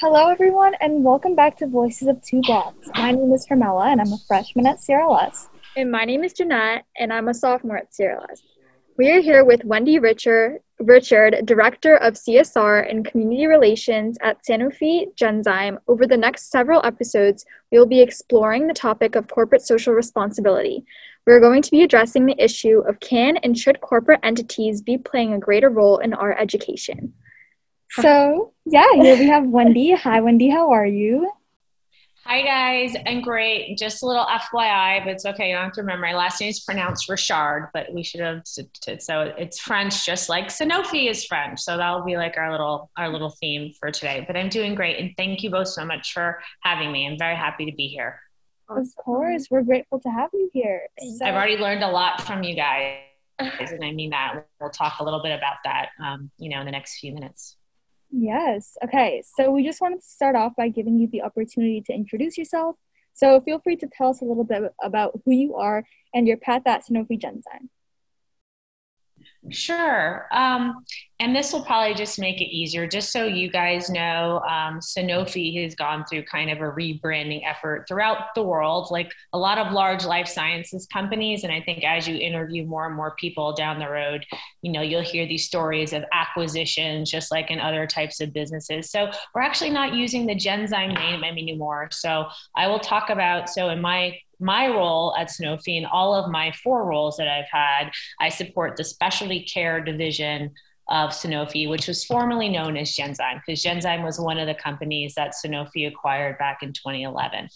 Hello, everyone, and welcome back to Voices of Two Blocks. My name is Hermela, and I'm a freshman at CRLS. And my name is Jennat, and I'm a sophomore at CRLS. We are here with Wendy Richard, Richard, Director of CSR and Community Relations at Sanofi Genzyme. Over the next several episodes, we will be exploring the topic of corporate social responsibility. We're going to be addressing the issue of can and should corporate entities be playing a greater role in our education? So, yeah, here we have Wendy. Hi, Wendy. How are you? Hi, guys. I'm great. Just a little FYI, but it's okay. You don't have to remember. My last name is pronounced Richard, but we should have. So it's French, just like Sanofi is French. So that'll be like our little our little theme for today. But I'm doing great, and thank you both so much for having me. I'm very happy to be here. Of course, we're grateful to have you here. So- I've already learned a lot from you guys, and I mean that. We'll talk a little bit about that, um, you know, in the next few minutes. Yes. Okay. So we just wanted to start off by giving you the opportunity to introduce yourself. So feel free to tell us a little bit about who you are and your path at Sanofi Genzyme. Sure. Um, and this will probably just make it easier. Just so you guys know, um, Sanofi has gone through kind of a rebranding effort throughout the world, like a lot of large life sciences companies. And I think as you interview more and more people down the road, you know, you'll hear these stories of acquisitions, just like in other types of businesses. So we're actually not using the Genzyme name anymore. So I will talk about, so in my my role at Sanofi and all of my four roles that I've had, I support the specialty care division of Sanofi, which was formerly known as Genzyme, because Genzyme was one of the companies that Sanofi acquired back in 2011.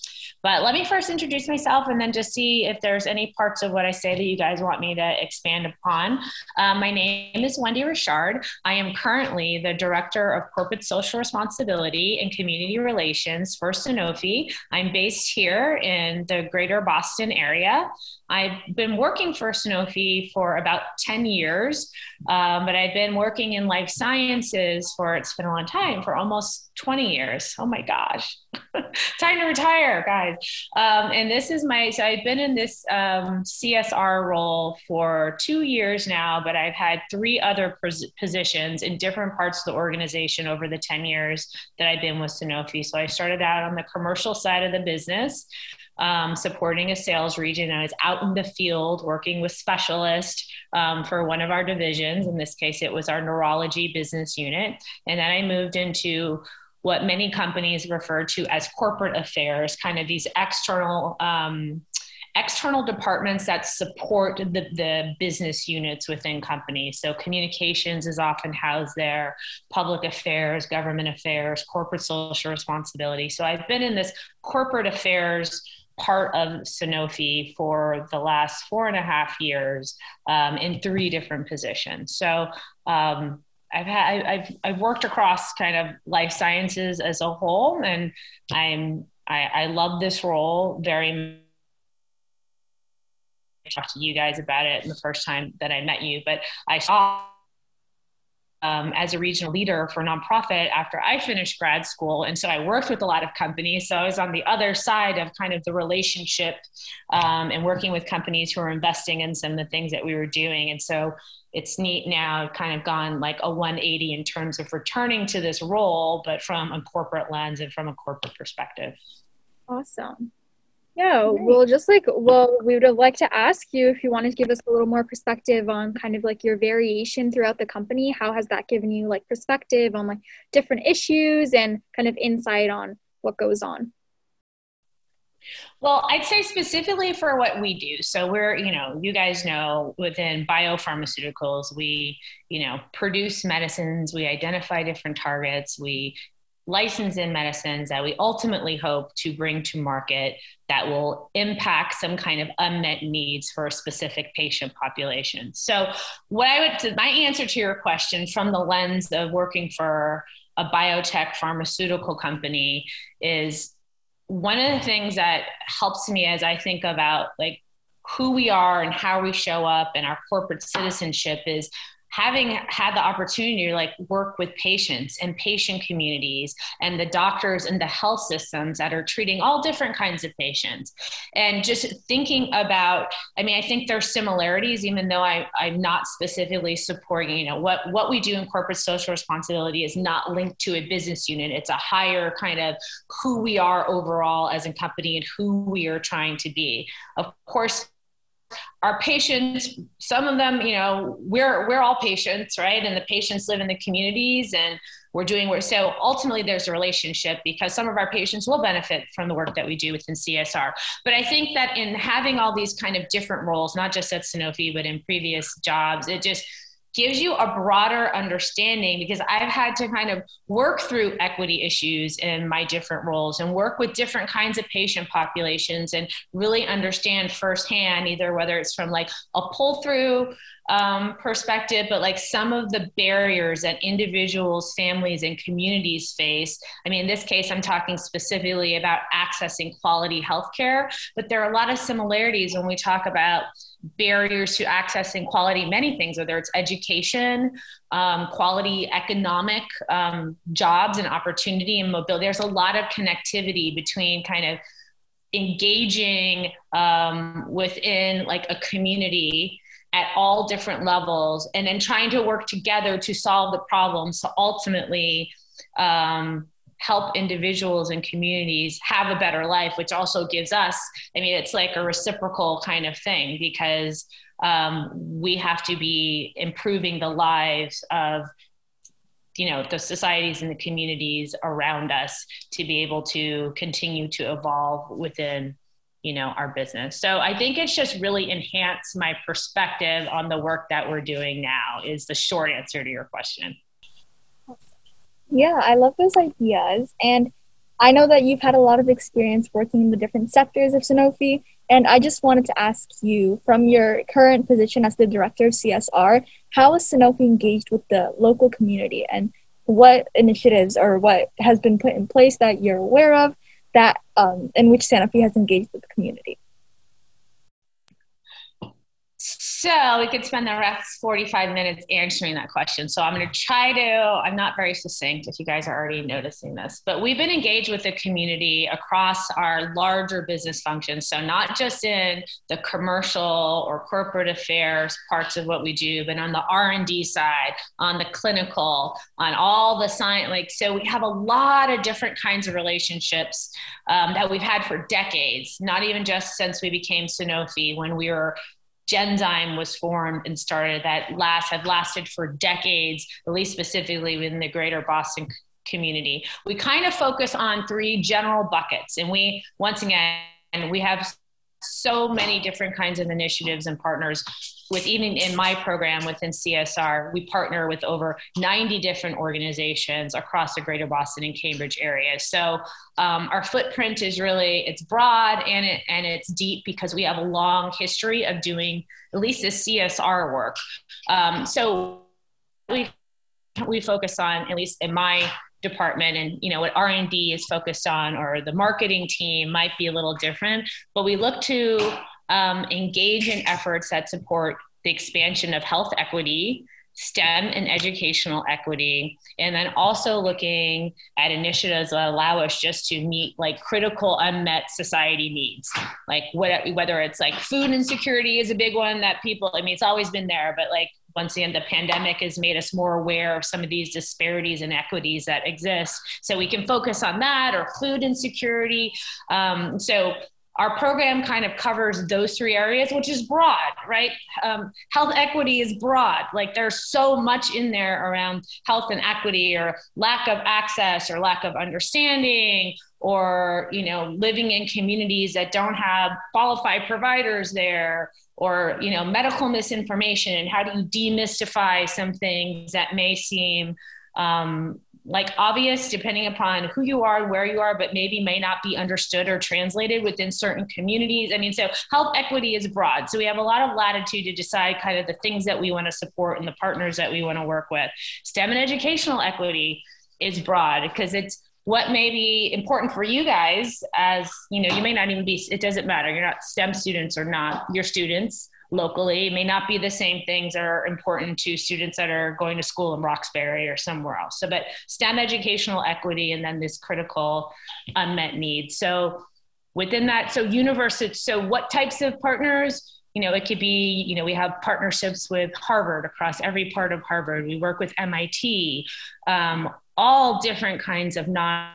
But let me first introduce myself and then just see if there's any parts of what I say that you guys want me to expand upon. Um, my name is Wendy Richard. I am currently the Director of Corporate Social Responsibility and Community Relations for Sanofi. I'm based here in the greater Boston area. I've been working for Sanofi for about 10 years, um, but I've been working in life sciences for, it's been a long time, for almost 20 years. Oh my gosh. Time to retire, guys. Um, and this is my, so I've been in this um, CSR role for two years now, but I've had three other pos- positions in different parts of the organization over the 10 years that I've been with Sanofi. So I started out on the commercial side of the business um, supporting a sales region. I was out in the field working with specialists um, for one of our divisions. In this case, it was our neurology business unit. And then I moved into what many companies refer to as corporate affairs, kind of these external. Um, external departments that support the, the business units within companies. So communications is often housed there, public affairs, government affairs, corporate social responsibility. So I've been in this corporate affairs part of Sanofi for the last four and a half years um, in three different positions. So um, I've had I've I've worked across kind of life sciences as a whole, and I'm I, I love this role very. much. I talked to you guys about it the first time that I met you, but I saw um, as a regional leader for nonprofit after I finished grad school. And so I worked with a lot of companies. So I was on the other side of kind of the relationship um, and working with companies who are investing in some of the things that we were doing. And so it's neat now, kind of gone like a 180 in terms of returning to this role, but from a corporate lens and from a corporate perspective. Awesome. Yeah, well, just like, well, we would have liked to ask you if you wanted to give us a little more perspective on kind of like your variation throughout the company. How has that given you like perspective on like different issues and kind of insight on what goes on? Well, I'd say specifically for what we do. So we're, you know, you guys know within biopharmaceuticals, we, you know, produce medicines, we identify different targets, we license in medicines that we ultimately hope to bring to market that will impact some kind of unmet needs for a specific patient population. So, what I would, my answer to your question from the lens of working for a biotech pharmaceutical company is one of the things that helps me as I think about like who we are and how we show up and our corporate citizenship is having had the opportunity to like work with patients and patient communities and the doctors and the health systems that are treating all different kinds of patients. And just thinking about i mean i think there's similarities even though I, i'm not specifically supporting you know what what we do in corporate social responsibility is not linked to a business unit. It's a higher kind of who we are overall as a company and who we are trying to be. Of course our patients some of them you know we're we're all patients right? And the patients live in the communities and we're doing work. So ultimately there's a relationship because some of our patients will benefit from the work that we do within csr but i think that in having all these kind of different roles not just at sanofi but in previous jobs it just gives you a broader understanding because I've had to kind of work through equity issues in my different roles and work with different kinds of patient populations and really understand firsthand either whether it's from like a pull through um, perspective, but like some of the barriers that individuals, families, and communities face. I mean, in this case, I'm talking specifically about accessing quality healthcare, but there are a lot of similarities when we talk about barriers to accessing quality many things whether it's education um, quality economic um, jobs and opportunity and mobility. There's a lot of connectivity between kind of engaging um, within like a community at all different levels and then trying to work together to solve the problems to ultimately um, help individuals and communities have a better life, which also gives us, I mean, it's like a reciprocal kind of thing because um, we have to be improving the lives of you know the societies and the communities around us to be able to continue to evolve within you know our business. So i think it's just really enhanced my perspective on the work that we're doing now is the short answer to your question yeah, I love those ideas. And I know that you've had a lot of experience working in the different sectors of Sanofi. And I just wanted to ask you, from your current position as the director of CSR, how is Sanofi engaged with the local community and what initiatives or what has been put in place that you're aware of that um, in which Sanofi has engaged with the community? So we could spend the rest 45 minutes answering that question. So I'm going to try to, I'm not very succinct if you guys are already noticing this, but we've been engaged with the community across our larger business functions. So not just in the commercial or corporate affairs parts of what we do, but on the R&D side, on the clinical, on all the science, like, so we have a lot of different kinds of relationships um, that we've had for decades, not even just since we became Sanofi when we were Genzyme was formed and started that last have lasted for decades, at least specifically within the greater Boston community. We kind of focus on three general buckets. And we, once again, we have so many different kinds of initiatives and partners with even in my program within CSR, we partner with over 90 different organizations across the greater Boston and Cambridge area. So um, our footprint is really, it's broad and, it, and it's deep because we have a long history of doing at least this CSR work. Um, so we, we focus on, at least in my department and you know what r&d is focused on or the marketing team might be a little different but we look to um, engage in efforts that support the expansion of health equity, STEM and educational equity, and then also looking at initiatives that allow us just to meet like critical unmet society needs. Like whether it's like food insecurity is a big one that people, I mean, it's always been there, but like once again, the pandemic has made us more aware of some of these disparities and equities that exist. So we can focus on that or food insecurity. Um, so our program kind of covers those three areas, which is broad, right? Um, health equity is broad. Like there's so much in there around health and equity or lack of access or lack of understanding or, you know, living in communities that don't have qualified providers there or, you know, medical misinformation and how do you demystify some things that may seem um, like obvious depending upon who you are and where you are but maybe may not be understood or translated within certain communities. I mean so health equity is broad. So we have a lot of latitude to decide kind of the things that we want to support and the partners that we want to work with. Stem and educational equity is broad because it's what may be important for you guys as you know you may not even be it doesn't matter. You're not stem students or not your students locally. It may not be the same things that are important to students that are going to school in Roxbury or somewhere else. So, but STEM educational equity and then this critical unmet need. So, within that, so university, so what types of partners? You know, it could be, you know, we have partnerships with Harvard across every part of Harvard. We work with MIT, um, all different kinds of non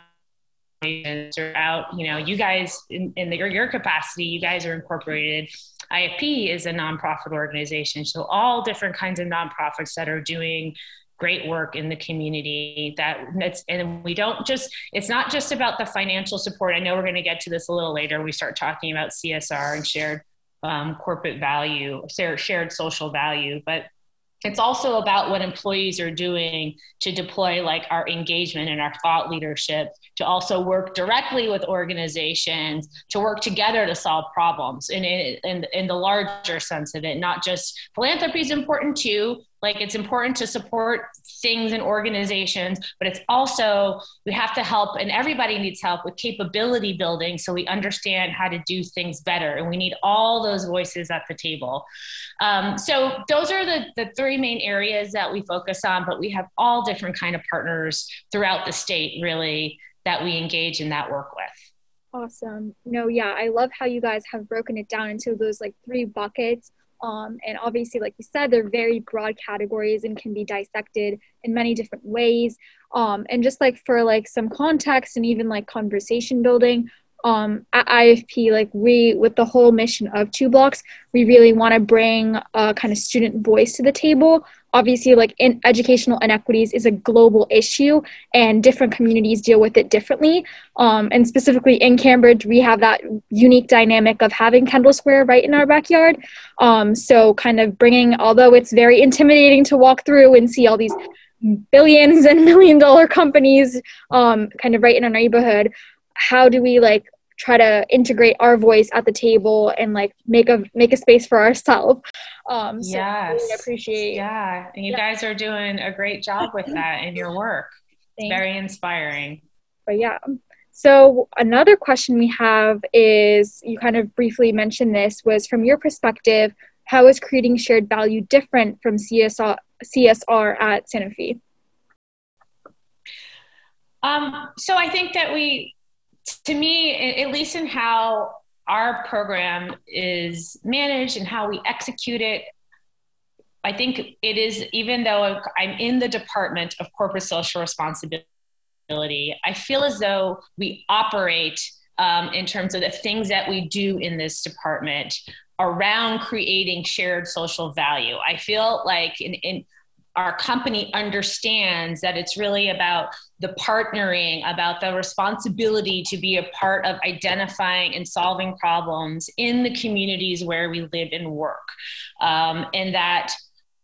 throughout you know you guys in, in the, your, your capacity you guys are incorporated. Ifp is a nonprofit organization. So all different kinds of nonprofits that are doing great work in the community that that's and we don't just it's not just about the financial support. I know we're going to get to this a little later. We start talking about csr and shared um, corporate value shared social value but it's also about what employees are doing to deploy like our engagement and our thought leadership to also work directly with organizations to work together to solve problems in, in, in the larger sense of it not just philanthropy is important too like it's important to support things and organizations, but it's also we have to help, and everybody needs help with capability building so we understand how to do things better. And we need all those voices at the table. Um, so those are the, the three main areas that we focus on, but we have all different kind of partners throughout the state really that we engage in that work with. Awesome. No, yeah, I love how you guys have broken it down into those like three buckets um, and obviously, like you said, they're very broad categories and can be dissected in many different ways. Um, and just like for like some context and even like conversation building, um, at IFP, like we, with the whole mission of two blocks, we really want to bring a kind of student voice to the table obviously like in educational inequities is a global issue and different communities deal with it differently. Um, and specifically in cambridge we have that unique dynamic of having kendall square right in our backyard. Um, so kind of bringing although it's very intimidating to walk through and see all these billions and million dollar companies um, kind of right in our neighborhood how do we like try to integrate our voice at the table and like make a make a space for ourselves. Um so yes. really appreciate yeah and you yeah. guys are doing a great job with that in your work. It's very inspiring. But yeah. So another question we have is you kind of briefly mentioned this was from your perspective how is creating shared value different from csr csr at sanofi? Um, so I think that we to me, at least in how our program is managed and how we execute it, I think it is, even though I'm in the Department of Corporate Social Responsibility, I feel as though we operate um, in terms of the things that we do in this department around creating shared social value. I feel like in, in our company understands that it's really about the partnering, about the responsibility to be a part of identifying and solving problems in the communities where we live and work. Um, and that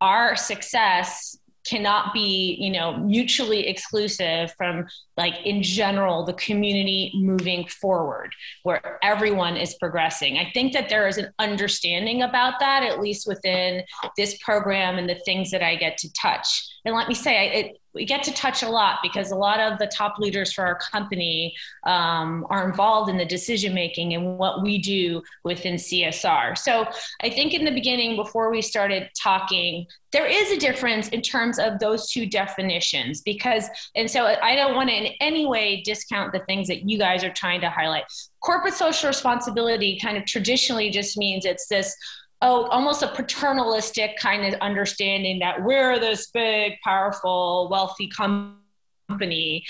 our success cannot be you know mutually exclusive from like in general the community moving forward where everyone is progressing. I think that there is an understanding about that at least within this program and the things that i get to touch. And let me say it, we get to touch a lot because a lot of the top leaders for our company um, are involved in the decision making and what we do within CSR. So I think in the beginning, before we started talking, there is a difference in terms of those two definitions because, and so I don't want to in any way discount the things that you guys are trying to highlight. Corporate social responsibility kind of traditionally just means it's this oh, almost a paternalistic kind of understanding that we're this big, powerful, wealthy company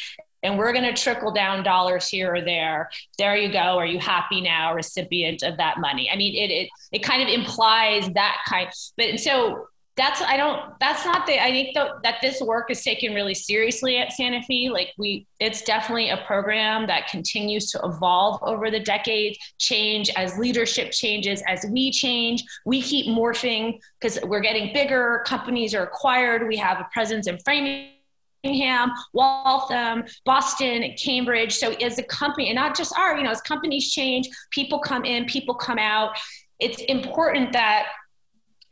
and we're going to trickle down dollars here or there. There you go. Are you happy now, recipient of that money? I mean, it it it kind of implies that kind. But so that's I don't that's not the I think the, that this work is taken really seriously at Sanofi. Like we, it's definitely a program that continues to evolve over the decades, change as leadership changes, as we change. We keep morphing because we're getting bigger. Companies are acquired. We have a presence in Framingham, Waltham, Boston, Cambridge. So as a company, and not just our, you know, as companies change, people come in, people come out. It's important that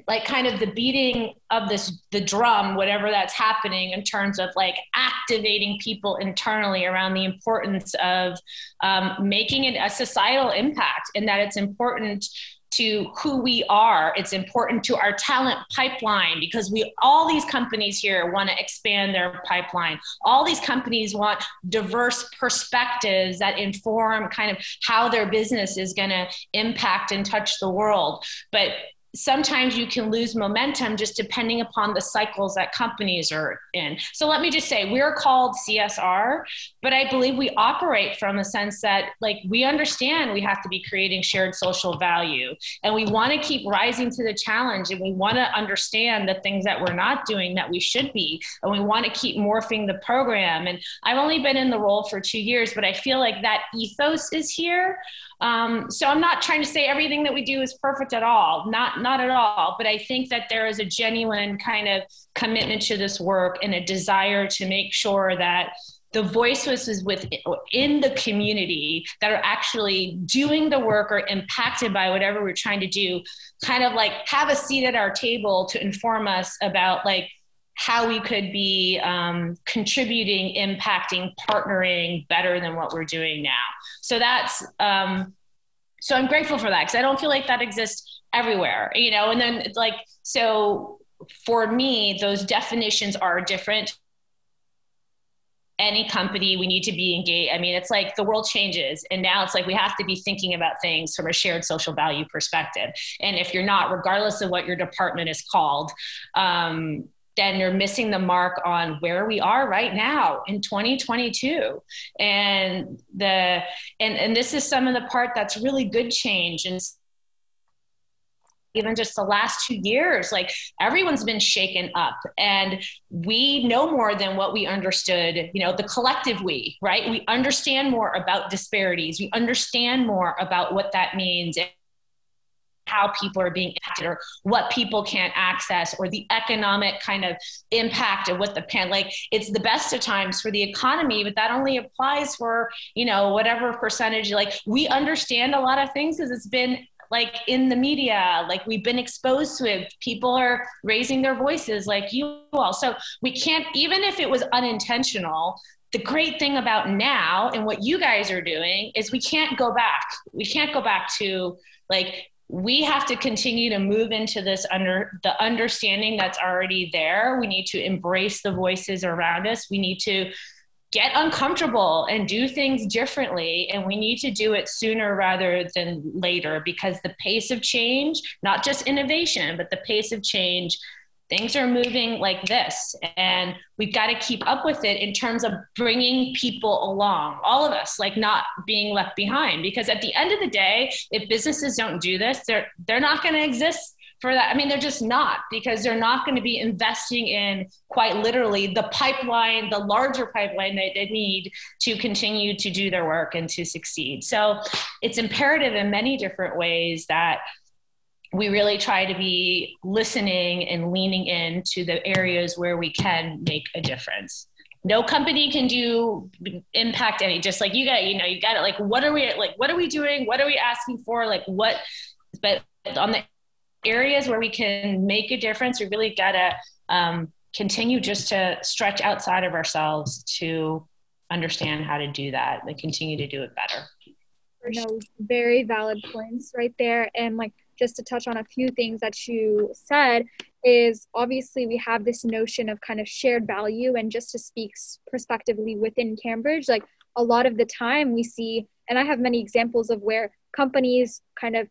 like kind of the beating of this the drum whatever that's happening in terms of like activating people internally around the importance of um, making it a societal impact and that it's important to who we are. It's important to our talent pipeline because we all these companies here want to expand their pipeline. All these companies want diverse perspectives that inform kind of how their business is going to impact and touch the world. But sometimes you can lose momentum just depending upon the cycles that companies are in. So let me just say, we're called CSR, but I believe we operate from a sense that, like, we understand we have to be creating shared social value and we want to keep rising to the challenge and we want to understand the things that we're not doing that we should be. And we want to keep morphing the program. And I've only been in the role for two years, but I feel like that ethos is here. Um, so I'm not trying to say everything that we do is perfect at all, not not at all. But I think that there is a genuine kind of commitment to this work and a desire to make sure that the voices within the community that are actually doing the work or impacted by whatever we're trying to do kind of like have a seat at our table to inform us about like how we could be um, contributing, impacting, partnering better than what we're doing now. So that's um, so I'm grateful for that because I don't feel like that exists everywhere, you know. And then it's like so for me, those definitions are different. Any company, we need to be engaged. I mean, it's like the world changes, and now it's like we have to be thinking about things from a shared social value perspective. And if you're not, regardless of what your department is called, um, then you're missing the mark on where we are right now in 2022 and the and and this is some of the part that's really good change and even just the last two years like everyone's been shaken up and we know more than what we understood you know the collective we right? We understand more about disparities. We understand more about what that means how people are being impacted or what people can't access or the economic kind of impact of what the pan like it's the best of times for the economy but that only applies for you know whatever percentage like we understand a lot of things because it's been like in the media like we've been exposed to it. People are raising their voices like you all. So we can't even if it was unintentional the great thing about now and what you guys are doing is we can't go back. We can't go back to like we have to continue to move into this under the understanding that's already there. We need to embrace the voices around us. We need to get uncomfortable and do things differently. And we need to do it sooner rather than later because the pace of change not just innovation but the pace of change things are moving like this and we've got to keep up with it in terms of bringing people along all of us like not being left behind because at the end of the day if businesses don't do this they're they're not going to exist for that. I mean they're just not because they're not going to be investing in quite literally the pipeline the larger pipeline that they need to continue to do their work and to succeed. So it's imperative in many different ways that we really try to be listening and leaning in to the areas where we can make a difference. No company can do impact any just like you got you know you got it like what are we like what are we doing? What are we asking for? Like what but on the areas where we can make a difference we really got to um, continue just to stretch outside of ourselves to understand how to do that and continue to do it better. No very valid points right there. And like just to touch on a few things that you said is obviously we have this notion of kind of shared value and just to speak prospectively within cambridge like a lot of the time we see and i have many examples of where companies kind of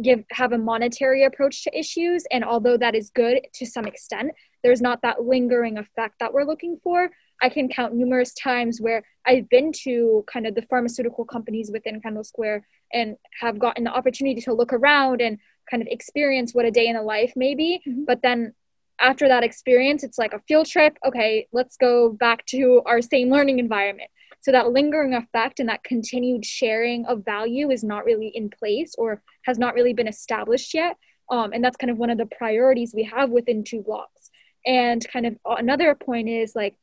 give have a monetary approach to issues and although that is good to some extent there's not that lingering effect that we're looking for i can count numerous times where i've been to kind of the pharmaceutical companies within kendall square and have gotten the opportunity to look around and kind of experience what a day in the life may be. Mm-hmm. but then after that experience it's like a field trip. Okay let's go back to our same learning environment. So that lingering effect and that continued sharing of value is not really in place or has not really been established yet. Um, and that's kind of one of the priorities we have within two blocks. And kind of another point is like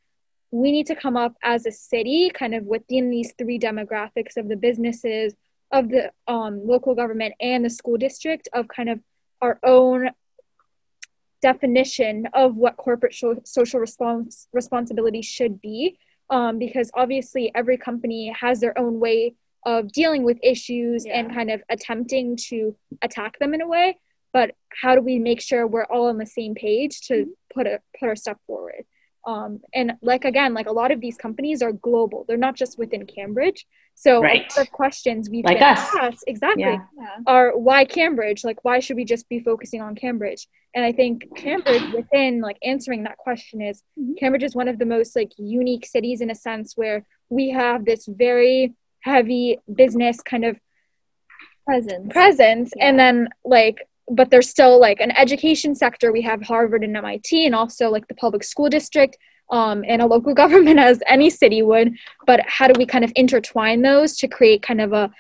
we need to come up as a city kind of within these three demographics of the businesses of the um, local government and the school district of kind of our own definition of what corporate social response responsibility should be um, because obviously every company has their own way of dealing with issues yeah. and kind of attempting to attack them in a way but how do we make sure we're all on the same page to mm-hmm. put a put our stuff forward um, and like again like a lot of these companies are global they're not just within cambridge so right. the questions we've like us. asked exactly yeah. are why cambridge like why should we just be focusing on cambridge and i think cambridge within like answering that question is mm-hmm. cambridge is one of the most like unique cities in a sense where we have this very heavy business kind of presence presence yeah. and then like but there's still like an education sector we have harvard and mit and also like the public school district um, and a local government as any city would but how do we kind of intertwine those to create kind of a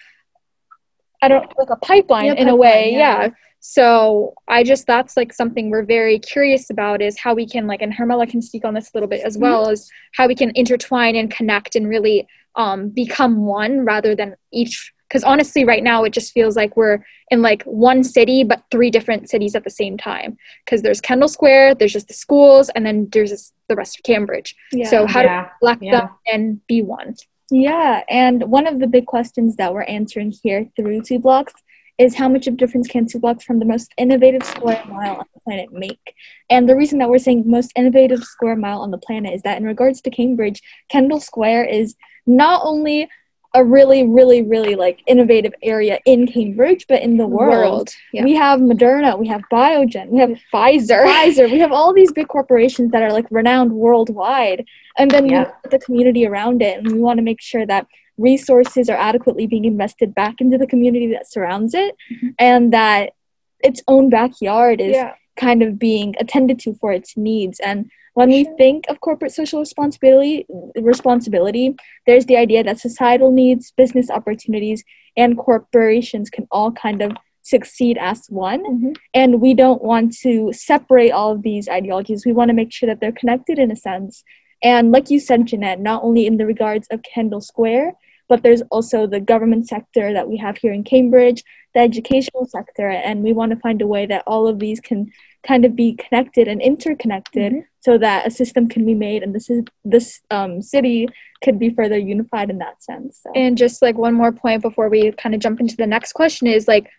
i don't like a pipeline yeah, in pipeline, a way yeah. yeah. so i just that's like something we're very curious about is how we can like and hermela can speak on this a little bit as mm-hmm. well as how we can intertwine and connect and really um, become one rather than each because honestly right now it just feels like we're in like one city but three different cities at the same time because there's kendall square there's just the schools and then there's this, the rest of cambridge yeah. so how yeah. to select yeah. them and be one yeah and one of the big questions that we're answering here through two blocks is how much of a difference can two blocks from the most innovative square mile on the planet make? And the reason that we're saying most innovative square mile on the planet is that in regards to Cambridge, Kendall Square is not only a really, really, really like innovative area in Cambridge, but in the world. world yeah. We have Moderna, we have Biogen, we have Pfizer, Pfizer, we have all these big corporations that are like renowned worldwide. And then yeah. the community around it, and we want to make sure that resources are adequately being invested back into the community that surrounds it, mm-hmm. and that its own backyard is yeah. kind of being attended to for its needs. And when we think of corporate social responsibility, responsibility, there's the idea that societal needs, business opportunities, and corporations can all kind of succeed as one. Mm-hmm. And we don't want to separate all of these ideologies. We want to make sure that they're connected in a sense. And like you said, Jennat, not only in the regards of Kendall Square, but there's also the government sector that we have here in Cambridge, the educational sector, and we want to find a way that all of these can kind of be connected and interconnected mm-hmm. so that a system can be made and this is this um, city could be further unified in that sense so. and just like one more point before we kind of jump into the next question is like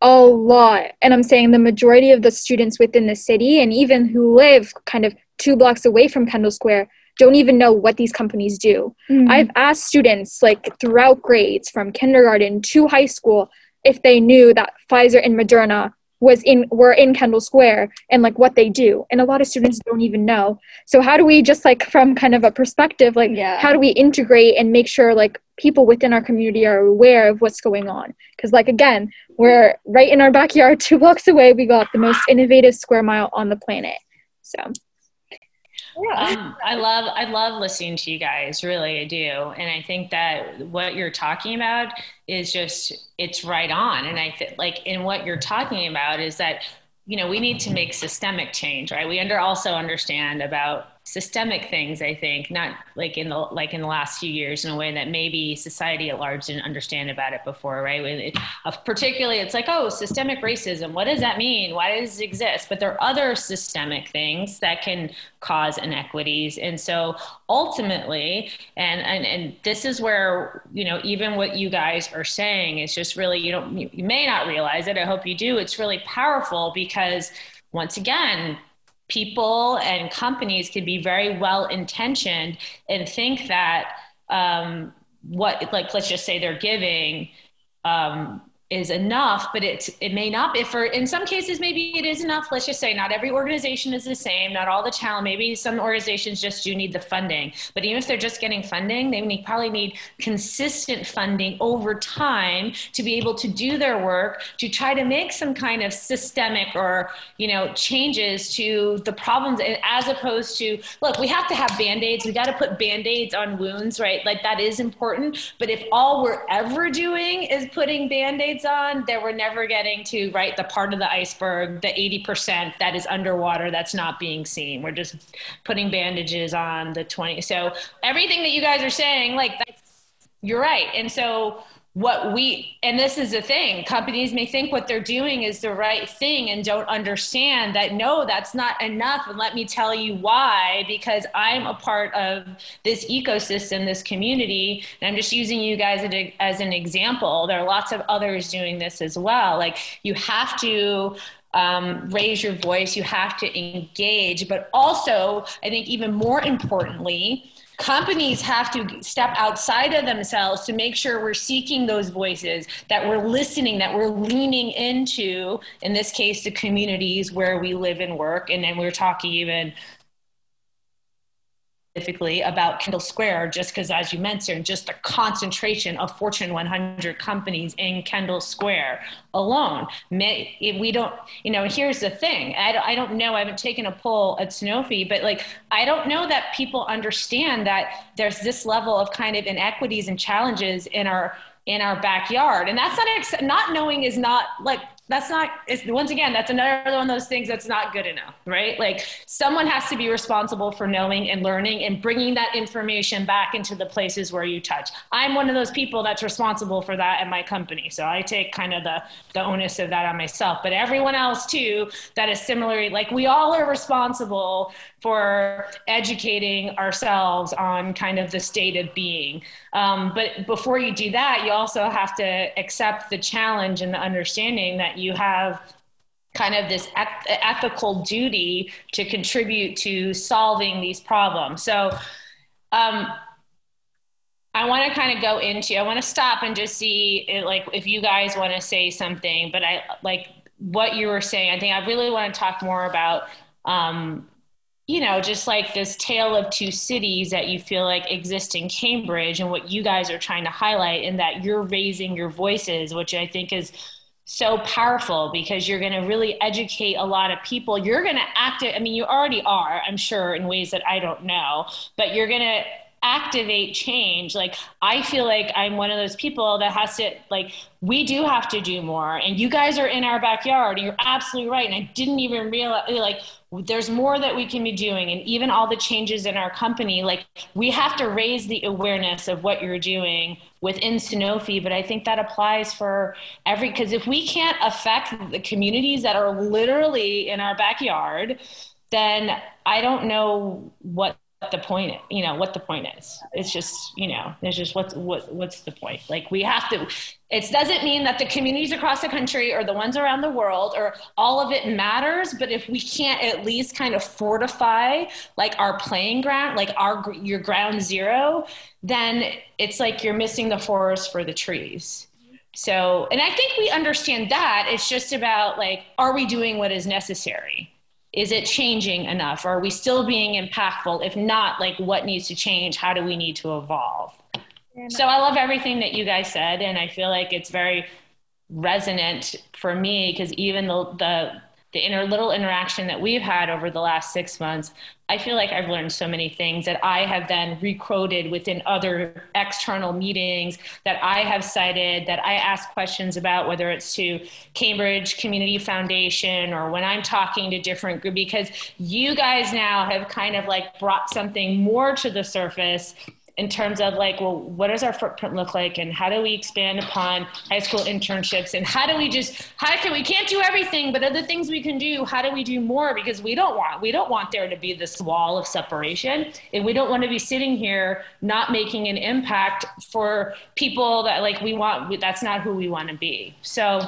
a lot and i'm saying the majority of the students within the city and even who live kind of two blocks away from kendall square don't even know what these companies do mm-hmm. i've asked students like throughout grades from kindergarten to high school if they knew that pfizer and moderna was in were in Kendall Square and like what they do. And a lot of students don't even know. So how do we just like from kind of a perspective like yeah. how do we integrate and make sure like people within our community are aware of what's going on? Cuz like again, we're right in our backyard 2 blocks away. We got the most innovative square mile on the planet. So yeah. Um, I love I love listening to you guys, really I do. And I think that what you're talking about is just it's right on. And I think like in what you're talking about is that you know we need to make systemic change, right? We under also understand about systemic things i think not like in the like in the last few years in a way that maybe society at large didn't understand about it before right? It, particularly it's like oh systemic racism what does that mean? Why does it exist? But there are other systemic things that can cause inequities. And so ultimately and and, and this is where you know even what you guys are saying is just really you don't you, you may not realize it. I hope you do. It's really powerful because once again people and companies can be very well intentioned and think that um, what like let's just say they're giving um, is enough, but it it may not be. For in some cases, maybe it is enough. Let's just say not every organization is the same. Not all the talent. Maybe some organizations just do need the funding. But even if they're just getting funding, they need, probably need consistent funding over time to be able to do their work to try to make some kind of systemic or you know changes to the problems, as opposed to look, we have to have band aids. We got to put band aids on wounds, right? Like that is important. But if all we're ever doing is putting band on, that we're never getting to right the part of the iceberg, the 80% that is underwater that's not being seen. We're just putting bandages on the 20. So everything that you guys are saying, like that's you're right. And so what we and this is the thing companies may think what they're doing is the right thing and don't understand that no that's not enough. And let me tell you why because i'm a part of this ecosystem this community. And i'm just using you guys as an example. There are lots of others doing this as well. Like you have to um, raise your voice. You have to engage. But also i think even more importantly companies have to step outside of themselves to make sure we're seeking those voices that we're listening that we're leaning into in this case the communities where we live and work. And then we're talking even specifically about Kendall Square, just because, as you mentioned, just the concentration of Fortune 100 companies in Kendall Square alone. We don't, you know, here's the thing I don't know, I haven't taken a poll at Sanofi, but like, I don't know that people understand that there's this level of kind of inequities and challenges in our in our backyard and that's not not knowing is not like that's not it's once again that's another one of those things that's not good enough right? Like someone has to be responsible for knowing and learning and bringing that information back into the places where you touch. I'm one of those people that's responsible for that at my company so i take kind of the the onus of that on myself. But everyone else too that is similarly like we all are responsible for educating ourselves on kind of the state of being um, but before you do that you also have to accept the challenge and the understanding that you have kind of this eth- ethical duty to contribute to solving these problems. So, um, I want to kind of go into, I want to stop and just see it, like if you guys want to say something, but I like what you were saying. I think I really want to talk more about, um, you know, just like this tale of two cities that you feel like exist in Cambridge and what you guys are trying to highlight and that you're raising your voices, which I think is so powerful because you're going to really educate a lot of people. You're going to act. I mean, you already are, I'm sure, in ways that I don't know, but you're going to activate change like i feel like i'm one of those people that has to like we do have to do more and you guys are in our backyard and you're absolutely right and i didn't even realize like there's more that we can be doing. And even all the changes in our company like we have to raise the awareness of what you're doing within sanofi but i think that applies for every because if we can't affect the communities that are literally in our backyard then i don't know what the point you know what the point is. It's just you know it's just what's what, what's the point? Like we have to it doesn't mean that the communities across the country or the ones around the world or all of it matters but if we can't at least kind of fortify like our playing ground like our your ground zero then it's like you're missing the forest for the trees. So and i think we understand that. It's just about like are we doing what is necessary is it changing enough? Are we still being impactful? If not, like what needs to change? How do we need to evolve? So I love everything that you guys said, and I feel like it's very resonant for me because even the, the the inner little interaction that we've had over the last six months, I feel like I've learned so many things that I have then requoted within other external meetings that I have cited, that I ask questions about, whether it's to Cambridge Community Foundation or when I'm talking to different groups, because you guys now have kind of like brought something more to the surface in terms of like, well, what does our footprint look like, and how do we expand upon high school internships, and how do we just how can we can't do everything, but other things we can do? How do we do more? Because we don't want we don't want there to be this wall of separation, and we don't want to be sitting here not making an impact for people that like we want. That's not who we want to be. So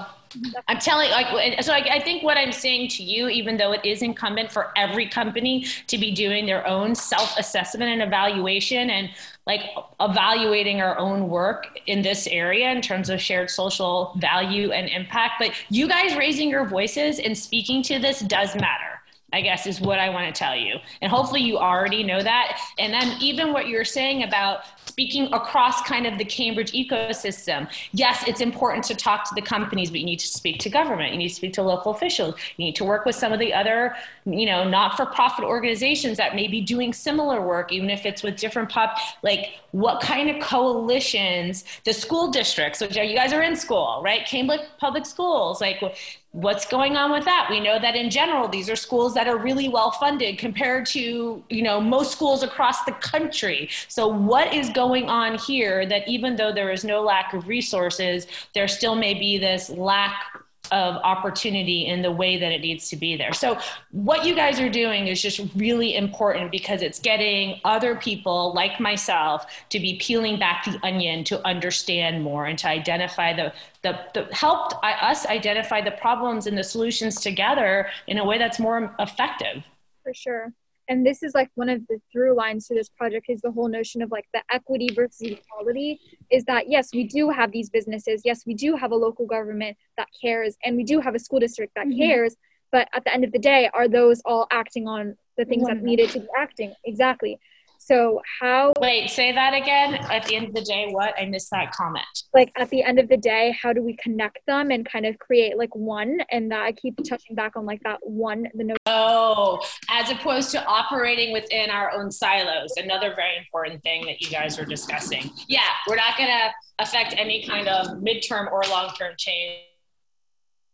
I'm telling like so I, I, think what I'm saying to you, even though it is incumbent for every company to be doing their own self-assessment and evaluation and like evaluating our own work in this area in terms of shared social value and impact, but you guys raising your voices and speaking to this does matter. I guess is what I want to tell you. And hopefully you already know that. And then even what you're saying about speaking across kind of the Cambridge ecosystem. Yes, it's important to talk to the companies, but you need to speak to government. You need to speak to local officials. You need to work with some of the other, you know, not-for-profit organizations that may be doing similar work, even if it's with different pop. Like what kind of coalitions the school districts, which you guys are in school, right? Cambridge Public Schools, like what's going on with that we know that in general these are schools that are really well funded compared to you know most schools across the country so what is going on here that even though there is no lack of resources there still may be this lack of opportunity in the way that it needs to be there. So, what you guys are doing is just really important because it's getting other people like myself to be peeling back the onion to understand more and to identify the, the, the helped us identify the problems and the solutions together in a way that's more effective. For sure and this is like one of the through lines to this project is the whole notion of like the equity versus equality is that yes we do have these businesses. Yes we do have a local government that cares and we do have a school district that mm-hmm. cares. But at the end of the day are those all acting on the things that needed to be acting? Exactly so how Wait, say that again. At the end of the day, what? I missed that comment. Like at the end of the day, how do we connect them and kind of create like one and that I keep touching back on like that one the no Oh, as opposed to operating within our own silos. Another very important thing that you guys are discussing. Yeah, we're not going to affect any kind of midterm or long-term change.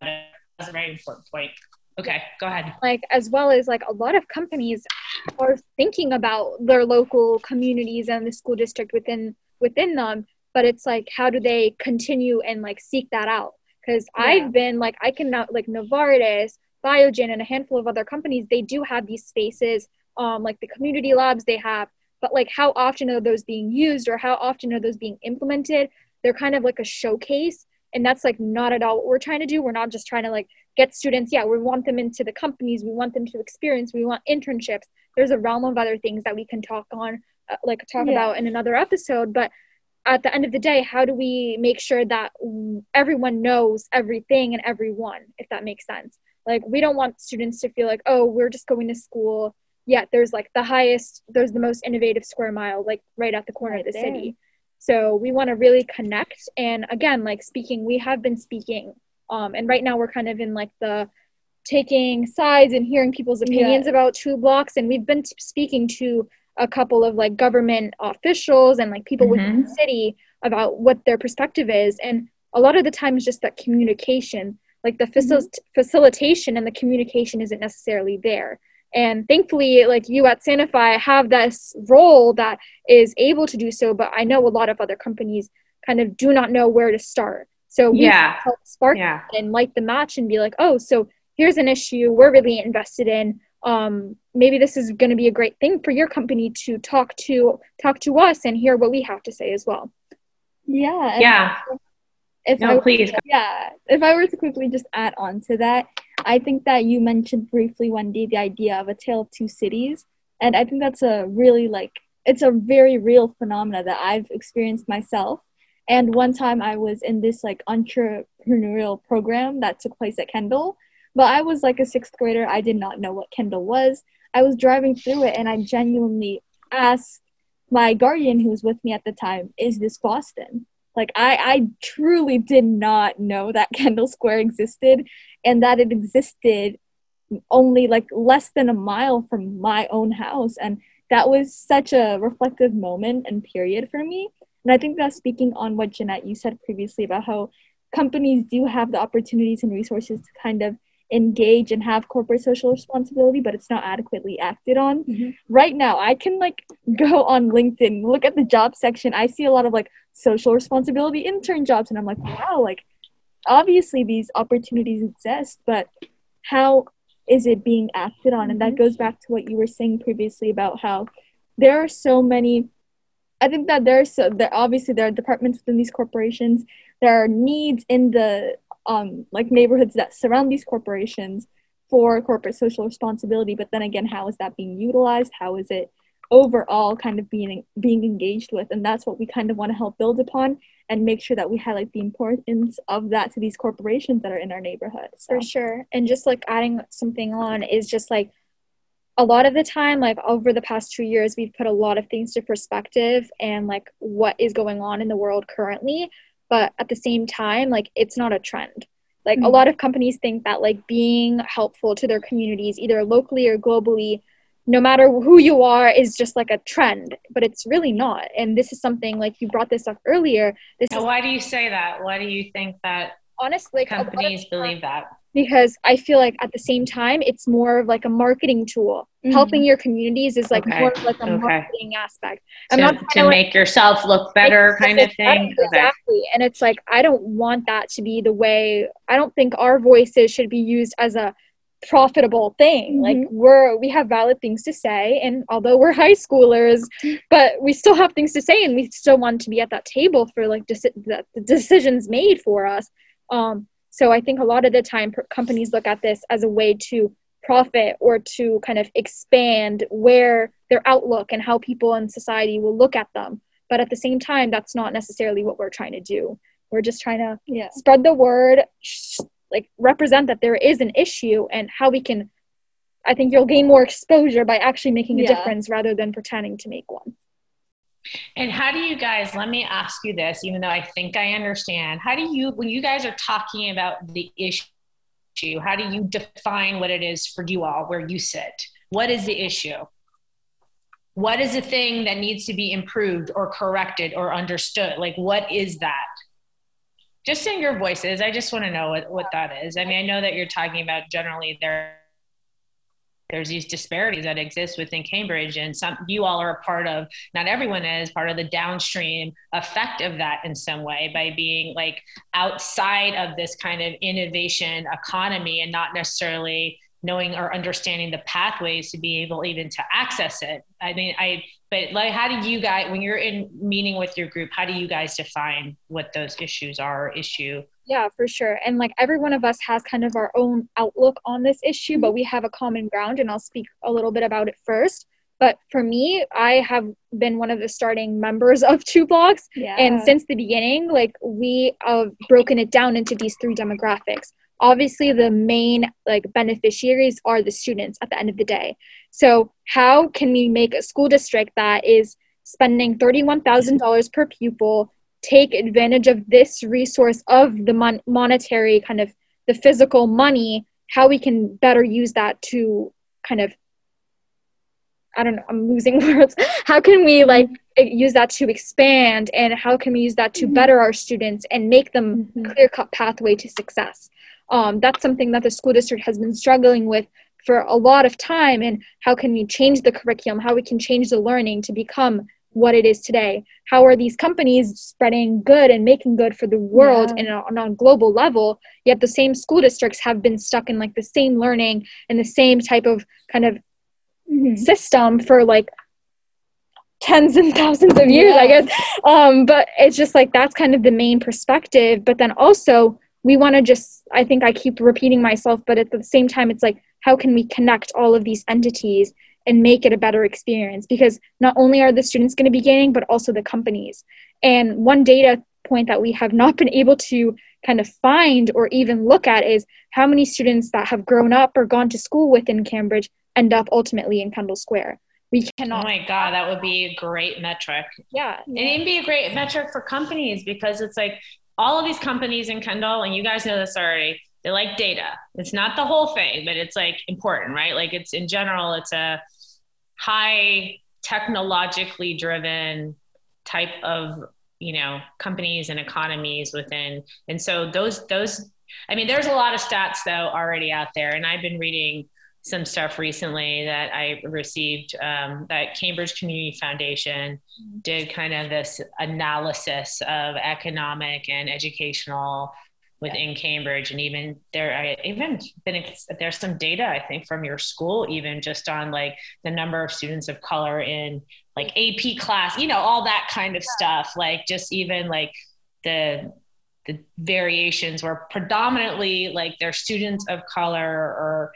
That's a very important point. Okay, go ahead. Like, as well as like a lot of companies are thinking about their local communities and the school district within within them, but it's like, how do they continue and like seek that out? Because yeah. I've been like, I can not like Novartis, Biogen, and a handful of other companies. They do have these spaces, um, like the community labs they have, but like how often are those being used or how often are those being implemented? They're kind of like a showcase and that's like not at all what we're trying to do. We're not just trying to like get students. Yeah we want them into the companies. We want them to experience. We want internships. There's a realm of other things that we can talk on uh, like talk yeah. about in another episode. But at the end of the day how do we make sure that everyone knows everything and everyone if that makes sense? Like we don't want students to feel like oh we're just going to school yeah there's like the highest there's the most innovative square mile like right at the corner right of the there. city so we want to really connect. And again, like speaking, we have been speaking. Um, and right now we're kind of in like the taking sides and hearing people's opinions yeah. about two blocks. And we've been t- speaking to a couple of like government officials and like people mm-hmm. within the city about what their perspective is. And a lot of the time it's just that communication, like the facil- mm-hmm. facilitation and the communication isn't necessarily there and thankfully like you at Sanofi have this role that is able to do so but i know a lot of other companies kind of do not know where to start. So we yeah. help spark yeah. and light the match and be like oh so here's an issue we're really invested in. Um, maybe this is going to be a great thing for your company to talk to talk to us and hear what we have to say as well. Yeah yeah. if no, I, please. yeah if i were to quickly just add on to that I think that you mentioned briefly, Wendy, the idea of a tale of two cities. And I think that's a really like, it's a very real phenomena that I've experienced myself. And one time I was in this like entrepreneurial program that took place at Kendall. But I was like a sixth grader. I did not know what Kendall was. I was driving through it and I genuinely asked my guardian who was with me at the time, is this Boston? Like I, I truly did not know that Kendall Square existed and that it existed only like less than a mile from my own house. And that was such a reflective moment and period for me. And i think that speaking on what Jennat you said previously about how companies do have the opportunities and resources to kind of engage and have corporate social responsibility but it's not adequately acted on. Mm-hmm. right now i can like go on linkedin look at the job section. I see a lot of like social responsibility intern jobs and i'm like wow like obviously these opportunities exist, but how is it being acted on? And that mm-hmm. goes back to what you were saying previously about how there are so many. I think that there's so there obviously there are departments within these corporations. There are needs in the um like neighborhoods that surround these corporations for corporate social responsibility. But then again, how is that being utilized? How is it overall kind of being being engaged with? And that's what we kind of want to help build upon and make sure that we highlight the importance of that to these corporations that are in our neighborhood. So. For sure. And just like adding something on is just like a lot of the time, like over the past two years, we've put a lot of things to perspective and like what is going on in the world currently. But at the same time, like it's not a trend. Like mm-hmm. a lot of companies think that like being helpful to their communities, either locally or globally, no matter who you are is just like a trend but it's really not and this is something like you brought this up earlier this now, is, why do you say that why do you think that honestly companies believe that because i feel like at the same time it's more of like a marketing tool mm-hmm. helping your communities is like okay. more of like a okay. marketing aspect i'm to, not to make like, yourself look better kind of thing exactly okay. and it's like i don't want that to be the way i don't think our voices should be used as a profitable thing mm-hmm. like we're we have valid things to say and although we're high schoolers but we still have things to say and we still want to be at that table for like deci- the, the decisions made for us um so i think a lot of the time companies look at this as a way to profit or to kind of expand where their outlook and how people in society will look at them but at the same time that's not necessarily what we're trying to do we're just trying to yeah. spread the word like represent that there is an issue and how we can i think you'll gain more exposure by actually making a yeah. difference rather than pretending to make one. And how do you guys let me ask you this even though i think i understand. How do you when you guys are talking about the issue how do you define what it is for you all where you sit? What is the issue? What is the thing that needs to be improved or corrected or understood? Like what is that just in your voices i just want to know what, what that is. I mean i know that you're talking about generally there there's these disparities that exist within cambridge and some you all are a part of not everyone is part of the downstream effect of that in some way by being like outside of this kind of innovation economy and not necessarily knowing or understanding the pathways to be able even to access it. I mean i but like how do you guys when you're in meeting with your group how do you guys define what those issues are issue? Yeah for sure. And like every one of us has kind of our own outlook on this issue but we have a common ground and i'll speak a little bit about it first. But for me i have been one of the starting members of two blocks. Yeah. and since the beginning like we have broken it down into these three demographics obviously the main like beneficiaries are the students at the end of the day so how can we make a school district that is spending $31000 per pupil take advantage of this resource of the mon- monetary kind of the physical money how we can better use that to kind of I don't know, I'm losing words. How can we like use that to expand and how can we use that to mm-hmm. better our students and make them mm-hmm. clear cut pathway to success? Um, that's something that the school district has been struggling with for a lot of time and how can we change the curriculum how we can change the learning to become what it is today how are these companies spreading good and making good for the world yeah. and on a global level yet the same school districts have been stuck in like the same learning and the same type of kind of mm-hmm. system for like tens and thousands of years yeah. i guess um, but it's just like that's kind of the main perspective but then also we want to just i think i keep repeating myself but at the same time it's like how can we connect all of these entities and make it a better experience? Because not only are the students going to be gaining but also the companies. And one data point that we have not been able to kind of find or even look at is how many students that have grown up or gone to school within cambridge end up ultimately in kendall square. We cannot oh my god that would be a great metric. Yeah, yeah. and it'd be a great metric for companies because it's like all of these companies in Kendall, and you guys know this already, they like data. It's not the whole thing, but it's like important, right? Like it's in general, it's a high technologically driven type of you know companies and economies within and so those those i mean there's a lot of stats though already out there and i've been reading some stuff recently that I received um, that Cambridge Community Foundation did kind of this analysis of economic and educational within yeah. Cambridge, and even there, I even been there's some data I think from your school, even just on like the number of students of color in like AP class, you know, all that kind of stuff. Like just even like the the variations were predominantly like they're students of color or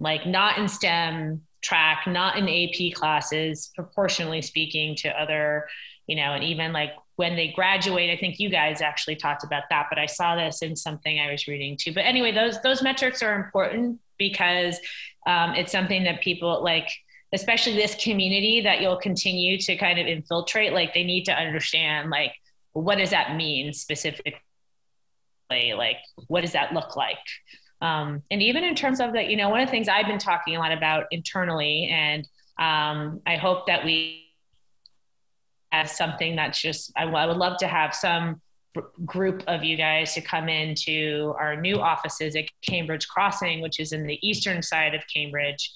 like not in STEM track, not in AP classes, proportionally speaking to other, you know, and even like when they graduate, I think you guys actually talked about that, but I saw this in something I was reading too. But anyway, those those metrics are important because um, it's something that people like, especially this community that you'll continue to kind of infiltrate. Like they need to understand like what does that mean specifically? Like what does that look like? Um, and even in terms of that, you know, one of the things I've been talking a lot about internally and Um, I hope that we have something that's just, I, would love to have some group of you guys to come into our new offices at Cambridge Crossing, which is in the eastern side of Cambridge,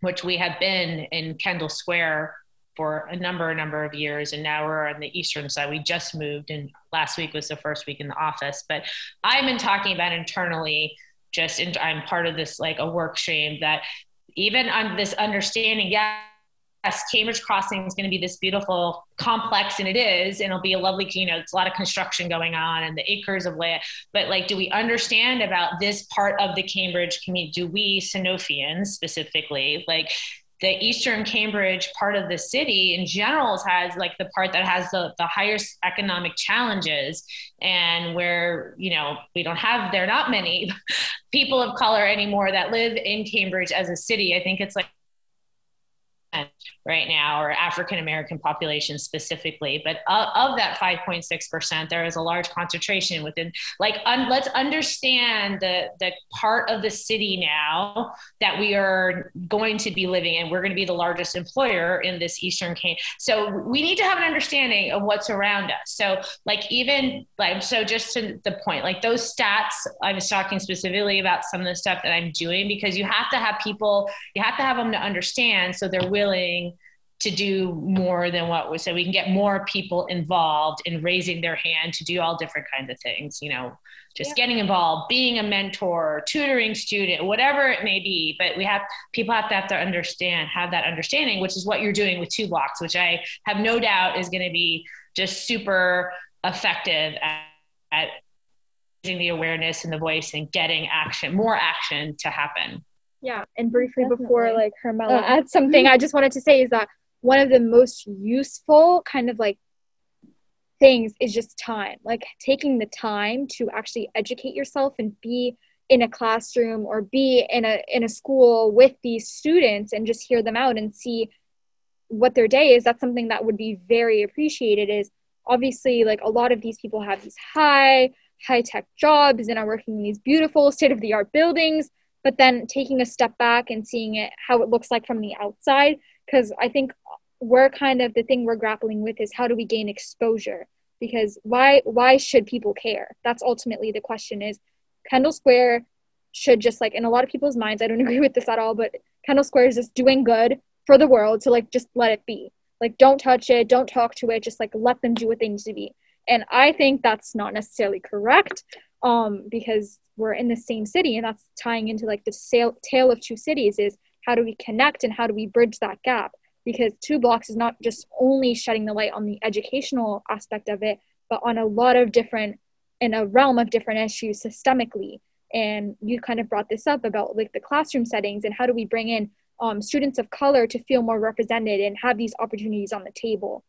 which we have been in Kendall Square for a number, a number of years, and now we're on the eastern side. We just moved, and last week was the first week in the office. But I've been talking about internally. Just in, I'm part of this like a work stream that even on this understanding, yeah, yes, Cambridge Crossing is going to be this beautiful complex, and it is, and it'll be a lovely, you know, it's a lot of construction going on and the acres of land. But like, do we understand about this part of the Cambridge community? Do we Sanofians specifically like? The eastern cambridge part of the city in general has like the part that has the, the highest economic challenges and where you know we don't have there are not many people of color anymore that live in cambridge as a city. I think it's like right now, or African American population specifically. But uh, of that 5.6%, there is a large concentration within, like, un- let's understand the, the part of the city now that we are going to be living in. We're going to be the largest employer in this Eastern Canada. So we need to have an understanding of what's around us. So, like, even like, so just to the point, like those stats, I was talking specifically about some of the stuff that I'm doing because you have to have people, you have to have them to understand so they're willing to do more than what was so we can get more people involved in raising their hand to do all different kinds of things you know just yeah. getting involved being a mentor tutoring student whatever it may be but we have people have to have to understand have that understanding which is what you're doing with two blocks which i have no doubt is going to be just super effective at, at raising the awareness and the voice and getting action more action to happen yeah and briefly Definitely. before like Hermela uh, adds something i just wanted to say is that one of the most useful kind of like things is just time like taking the time to actually educate yourself and be in a classroom or be in a in a school with these students and just hear them out and see what their day is that's something that would be very appreciated is obviously like a lot of these people have these high high tech jobs and are working in these beautiful state of the art buildings but then taking a step back and seeing it how it looks like from the outside because i think we're kind of the thing we're grappling with is how do we gain exposure? Because why why should people care? That's ultimately the question is kendall square should just like in a lot of people's minds i don't agree with this at all but kendall square is just doing good for the world so like just let it be. Like don't touch it don't talk to it just like let them do what they need to be. And i think that's not necessarily correct um because we're in the same city and that's tying into like the sale, tale of two cities is how do we connect and how do we bridge that gap? Because two blocks is not just only shedding the light on the educational aspect of it but on a lot of different in a realm of different issues systemically. And you kind of brought this up about like the classroom settings and how do we bring in um, students of color to feel more represented and have these opportunities on the table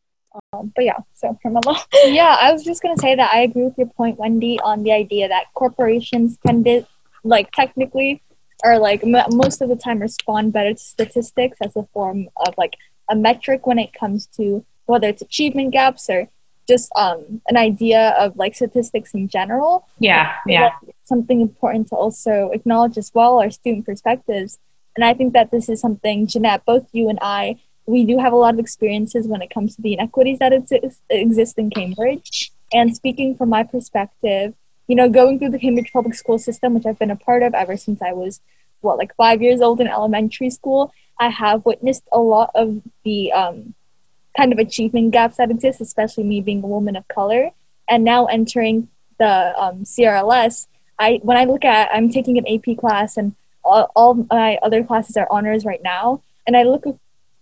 um, but yeah so Hermela. yeah i was just going to say that i agree with your point wendy on the idea that corporations tend to like technically or like m- most of the time respond better to statistics as a form of like a metric when it comes to whether it's achievement gaps or just um, an idea of like statistics in general. Yeah, yeah. Something important to also acknowledge as well are student perspectives. And I think that this is something, Jennat, both you and I, we do have a lot of experiences when it comes to the inequities that exist, exist in Cambridge. And speaking from my perspective, you know, going through the Cambridge public school system, which I've been a part of ever since I was, what, like five years old in elementary school, I have witnessed a lot of the um, kind of achievement gaps that exist, especially me being a woman of color. And now entering the um, CRLS, I when I look at, I'm taking an AP class, and all, all my other classes are honors right now. And I look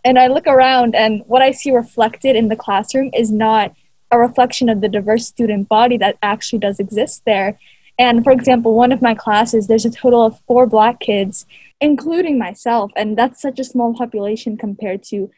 and I look around, and what I see reflected in the classroom is not a reflection of the diverse student body that actually does exist there. And for example, one of my classes, there's a total of four black kids, including myself. And that's such a small population compared to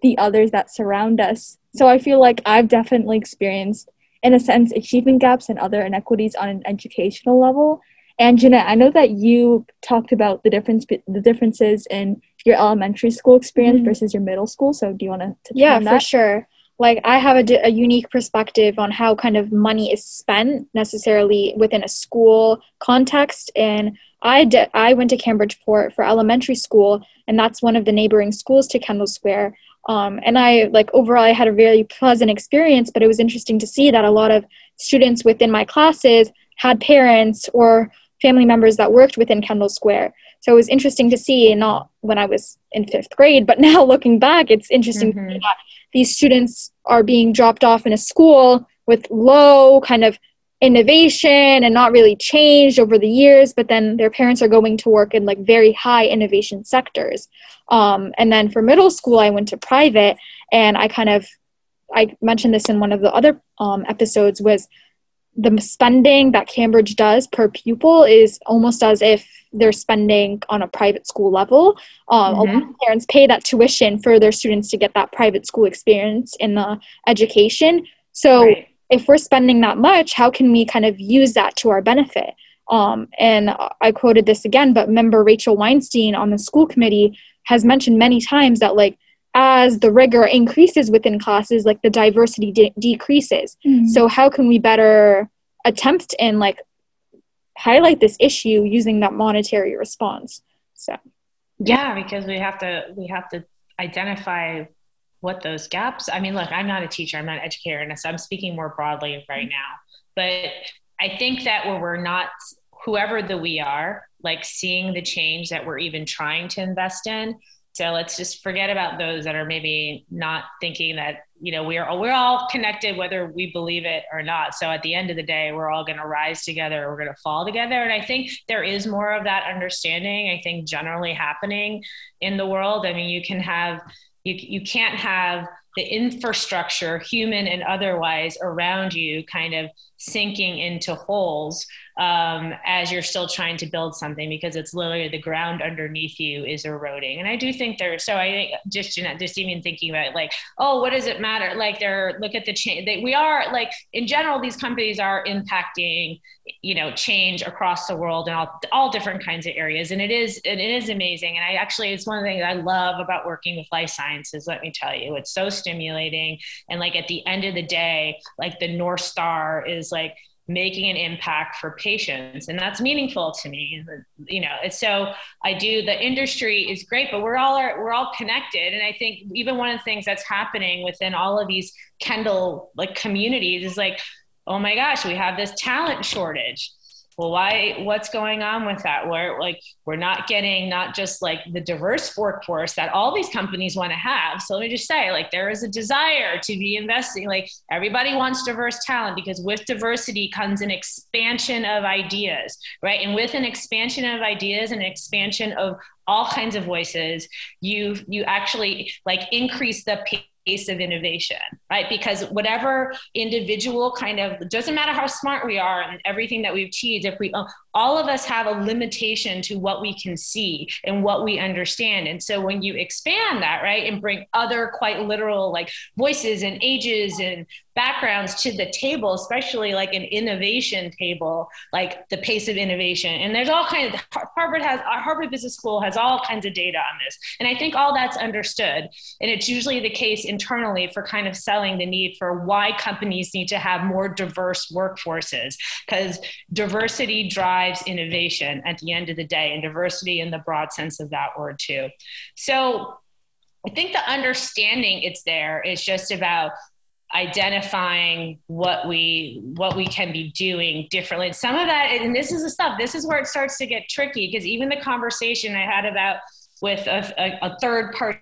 the others that surround us. So I feel like I've definitely experienced, in a sense, achievement gaps and other inequities on an educational level. And Jennat, I know that you talked about the difference, the differences in your elementary school experience mm-hmm. versus your middle school. So do you want to? Yeah, for sure. like I have a, a unique perspective on how kind of money is spent necessarily within a school context. And I I went to Cambridgeport for elementary school, and that's one of the neighboring schools to Kendall Square. Um, and I like overall, I had a very pleasant experience, but it was interesting to see that a lot of students within my classes had parents or family members that worked within Kendall Square. So it was interesting to see, not when I was in fifth grade, but now looking back, it's interesting mm-hmm. that these students are being dropped off in a school with low kind of innovation and not really changed over the years but then their parents are going to work in like very high innovation sectors um, and then for middle school i went to private and i kind of i mentioned this in one of the other um, episodes was the spending that cambridge does per pupil is almost as if they're spending on a private school level. Um, mm-hmm. A lot of parents pay that tuition for their students to get that private school experience in the education. So right. if we're spending that much, how can we kind of use that to our benefit? Um, and I quoted this again, but member Rachel Weinstein on the school committee has mentioned many times that like as the rigor increases within classes, like the diversity de- decreases. Mm-hmm. So how can we better attempt and like highlight this issue using that monetary response so yeah because we have to we have to identify what those gaps i mean look i'm not a teacher i'm not an educator and so i'm speaking more broadly right now but i think that where we're not whoever the we are like seeing the change that we're even trying to invest in so let's just forget about those that are maybe not thinking that you know we're we're all connected whether we believe it or not. So at the end of the day, we're all going to rise together. We're going to fall together, and I think there is more of that understanding. I think generally happening in the world. I mean, you can have you you can't have the infrastructure, human and otherwise, around you kind of sinking into holes um, as you're still trying to build something because it's literally the ground underneath you is eroding. And I do think there, so I think just, just even thinking about it, like, oh, what does it matter? Like they're, look at the change. They, we are like, in general, these companies are impacting, you know, change across the world and all, all different kinds of areas. And it is, it is amazing. And I actually, it's one of the things I love about working with life sciences. Let me tell you, it's so stimulating. And like at the end of the day, like the North Star is like, making an impact for patients. And that's meaningful to me you know. So i do the industry is great but we're all are, we're all connected. And i think even one of the things that's happening within all of these kendall like communities is like oh my gosh we have this talent shortage well why what's going on with that? Where like we're not getting not just like the diverse workforce that all these companies want to have. So let me just say like there is a desire to be investing like everybody wants diverse talent because with diversity comes an expansion of ideas right? And with an expansion of ideas and an expansion of all kinds of voices you you actually like increase the pace of innovation, right? Because whatever individual kind of doesn't matter how smart we are and everything that we've achieved, if we uh, all of us have a limitation to what we can see and what we understand. And so when you expand that, right, and bring other quite literal like voices and ages and backgrounds to the table, especially like an innovation table, like the pace of innovation. And there's all kinds of Harvard has uh, Harvard Business School has all kinds of data on this. And I think all that's understood. And it's usually the case internally for kind of selling the need for why companies need to have more diverse workforces because diversity drives innovation at the end of the day, and diversity in the broad sense of that word, too. So I think the understanding it's there is just about identifying what we what we can be doing differently and some of that and this is the stuff this is where it starts to get tricky because even the conversation i had about with a, a, a third party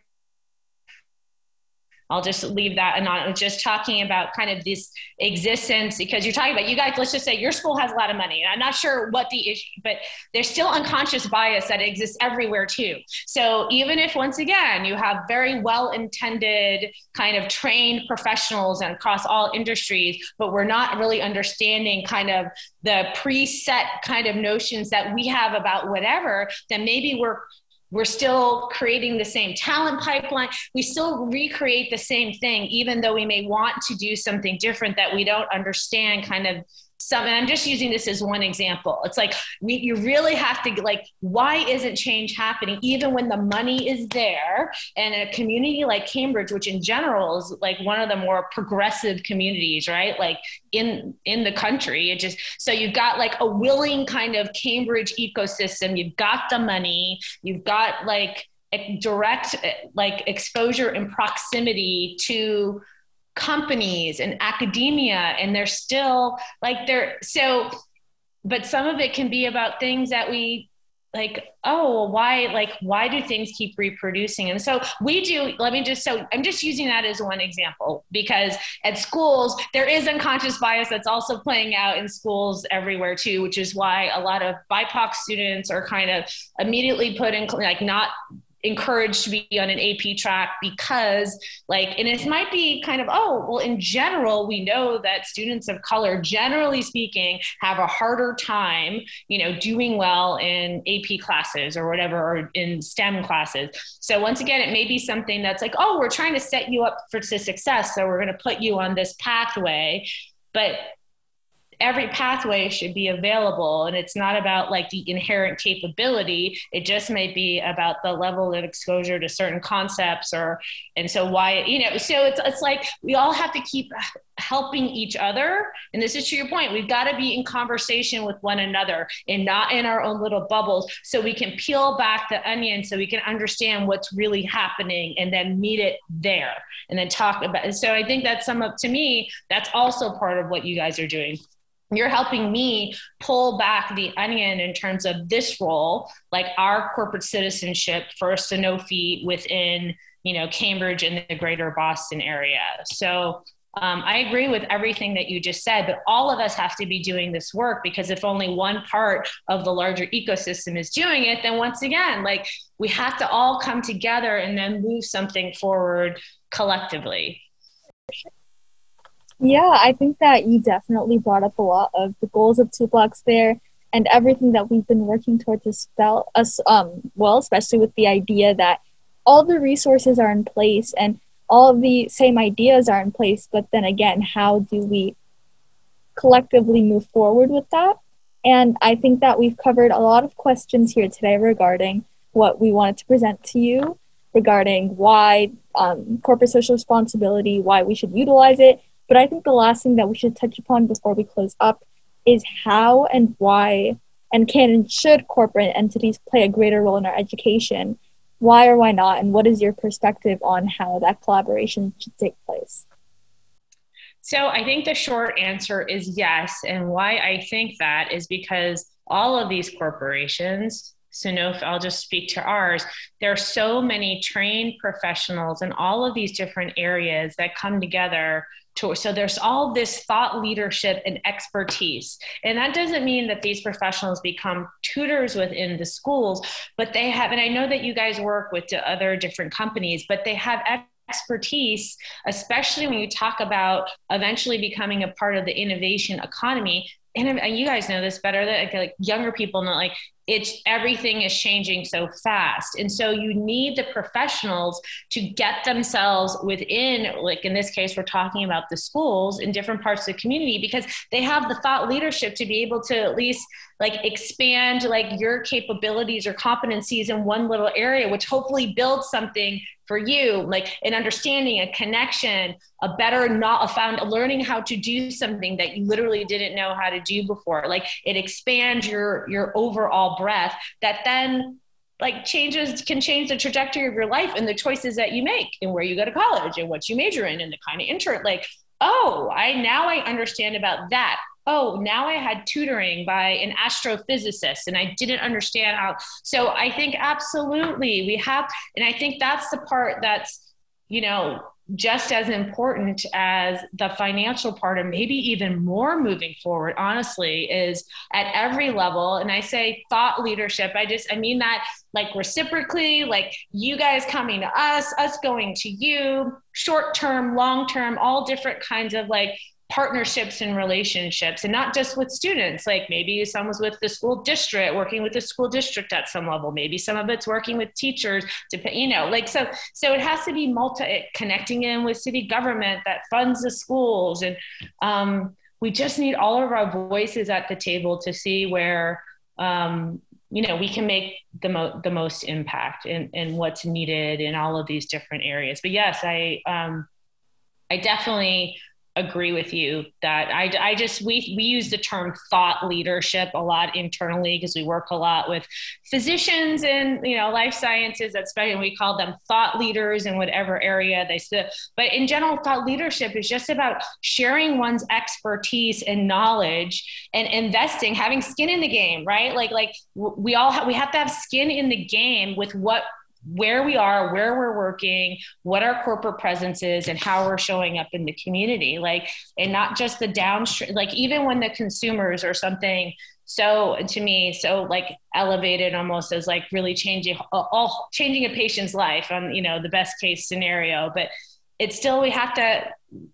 I'll just leave that and just talking about kind of this existence because you're talking about you guys, let's just say your school has a lot of money. And I'm not sure what the issue, but there's still unconscious bias that exists everywhere too. So even if once again you have very well intended kind of trained professionals and across all industries, but we're not really understanding kind of the preset kind of notions that we have about whatever, then maybe we're we're still creating the same talent pipeline. We still recreate the same thing, even though we may want to do something different that we don't understand kind of some, and I'm just using this as one example. It's like we, you really have to like, why isn't change happening even when the money is there? And a community like Cambridge, which in general is like one of the more progressive communities, right? Like in in the country, it just so you've got like a willing kind of Cambridge ecosystem. You've got the money. You've got like direct like exposure and proximity to companies and academia and they're still like they're so but some of it can be about things that we like oh why like why do things keep reproducing? And so we do let me just so i'm just using that as one example because at schools there is unconscious bias that's also playing out in schools everywhere too which is why a lot of bipoc students are kind of immediately put in like not encouraged to be on an AP track because, like, and it might be kind of, oh, well, in general, we know that students of color, generally speaking, have a harder time, you know, doing well in AP classes or whatever, or in STEM classes. So, once again, it may be something that's like, oh, we're trying to set you up for success. So, we're going to put you on this pathway. But every pathway should be available. And it's not about like the inherent capability. It just may be about the level of exposure to certain concepts or and so why you know so it's, it's like we all have to keep helping each other. And this is to your point we've got to be in conversation with one another and not in our own little bubbles so we can peel back the onion so we can understand what's really happening and then meet it there and then talk about it so i think that's some of to me that's also part of what you guys are doing you're helping me pull back the onion in terms of this role, like our corporate citizenship for a Sanofi within, you know, Cambridge and the greater Boston area. So um, I agree with everything that you just said, but all of us have to be doing this work because if only one part of the larger ecosystem is doing it, then once again, like we have to all come together and then move something forward collectively. Yeah, I think that you definitely brought up a lot of the goals of two blocks there and everything that we've been working towards as well, us um well, especially with the idea that all the resources are in place and all the same ideas are in place, but then again, how do we collectively move forward with that? And I think that we've covered a lot of questions here today regarding what we wanted to present to you regarding why um, corporate social responsibility, why we should utilize it, but I think the last thing that we should touch upon before we close up is how and why and can and should corporate entities play a greater role in our education? Why or why not? And what is your perspective on how that collaboration should take place? So I think the short answer is yes. And why I think that is because all of these corporations, Sanofi, I'll just speak to ours. There are so many trained professionals in all of these different areas that come together So there's all this thought leadership and expertise. And that doesn't mean that these professionals become tutors within the schools, but they have, and I know that you guys work with other different companies, but they have expertise, especially when you talk about eventually becoming a part of the innovation economy. And you guys know this better than like younger people know, like it's everything is changing so fast. And so you need the professionals to get themselves within like in this case we're talking about the schools in different parts of the community because they have the thought leadership to be able to at least like expand like your capabilities or competencies in one little area which hopefully builds something for you like an understanding a connection a better not a found learning how to do something that you literally didn't know how to do before. Like it expands your your overall breadth that then like changes can change the trajectory of your life and the choices that you make and where you go to college and what you major in and the kind of intern like oh i now i understand about that oh, now I had tutoring by an astrophysicist and I didn't understand how. So I think absolutely we have, and I think that's the part that's, you know, just as important as the financial part, and maybe even more moving forward, honestly, is at every level. And I say thought leadership, I just, I mean that like reciprocally, like you guys coming to us, us going to you, short term, long term, all different kinds of like partnerships and relationships and not just with students. Like maybe some was with the school district working with the school district at some level. Maybe some of it's working with teachers to you know like so so it has to be multi connecting in with city government that funds the schools. And um, we just need all of our voices at the table to see where um, you know we can make the, mo- the most impact in, in what's needed in all of these different areas. But yes i um, i definitely agree with you that I, I just we we use the term thought leadership a lot internally because we work a lot with physicians and you know life sciences especially we call them thought leaders in whatever area they sit. But in general thought leadership is just about sharing one's expertise and knowledge and investing having skin in the game right? Like like we all have we have to have skin in the game with what where we are, where we're working, what our corporate presence is, and how we're showing up in the community. Like, and not just the downstream, like, even when the consumers or something so to me so like elevated almost as like really changing all changing a patient's life on you know the best case scenario. But it's still we have to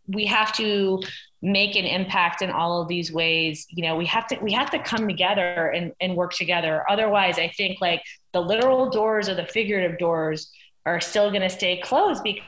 we have to make an impact in all of these ways. You know we have to we have to come together and, and work together. Otherwise i think like the literal doors or the figurative doors are still going to stay closed because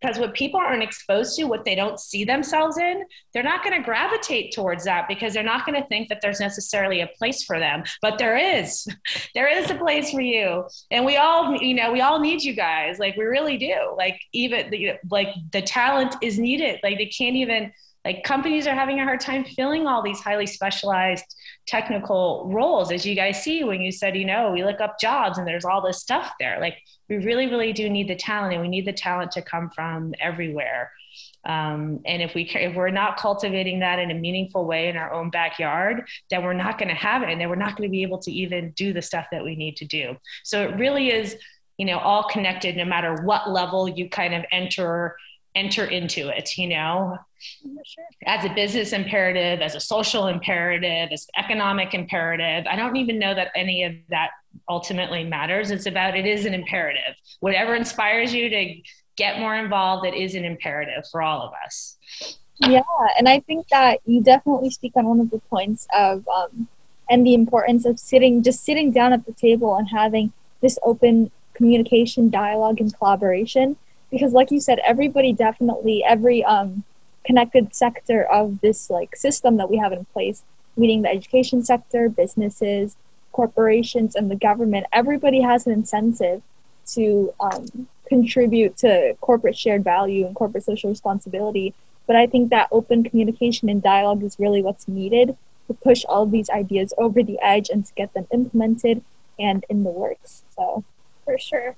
because what people aren't exposed to what they don't see themselves in they're not going to gravitate towards that because they're not going to think that there's necessarily a place for them. But there is. There is a place for you. And we all you know we all need you guys. Like we really do. Like even the, like the talent is needed. Like they can't even like companies are having a hard time filling all these highly specialized technical roles as you guys see when you said you know we look up jobs and there's all this stuff there. Like we really really do need the talent and we need the talent to come from everywhere. Um, and if we if we're not cultivating that in a meaningful way in our own backyard then we're not going to have it and then we're not going to be able to even do the stuff that we need to do. So it really is you know all connected no matter what level you kind of enter enter into it you know? Sure. as a business imperative as a social imperative as economic imperative i don't even know that any of that ultimately matters. It's about it is an imperative. Whatever inspires you to get more involved it is an imperative for all of us. Yeah and i think that you definitely speak on one of the points of um, and the importance of sitting just sitting down at the table and having this open communication dialogue and collaboration because like you said everybody definitely every um connected sector of this like system that we have in place meaning the education sector businesses corporations and the government everybody has an incentive to um, contribute to corporate shared value and corporate social responsibility but i think that open communication and dialogue is really what's needed to push all of these ideas over the edge and to get them implemented and in the works so for sure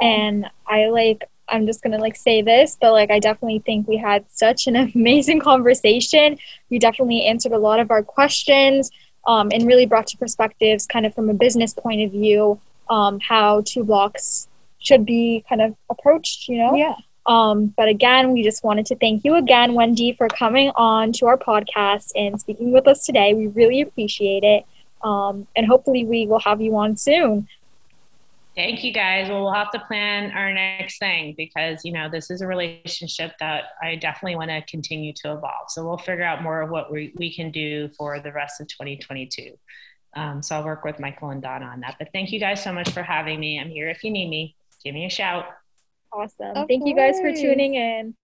yeah. and i like I'm just gonna like say this, but like I definitely think we had such an amazing conversation. You definitely answered a lot of our questions um, and really brought to perspectives, kind of from a business point of view, um, how two blocks should be kind of approached. You know. Yeah. Um, but again, we just wanted to thank you again, Wendy, for coming on to our podcast and speaking with us today. We really appreciate it. Um, and hopefully, we will have you on soon. Thank you guys. Well, we'll have to plan our next thing because, you know, this is a relationship that I definitely want to continue to evolve. So we'll figure out more of what we, we can do for the rest of 2022. Um, so I'll work with Michael and Donna on that. But thank you guys so much for having me. I'm here if you need me. Give me a shout. Awesome. Of thank course. you guys for tuning in.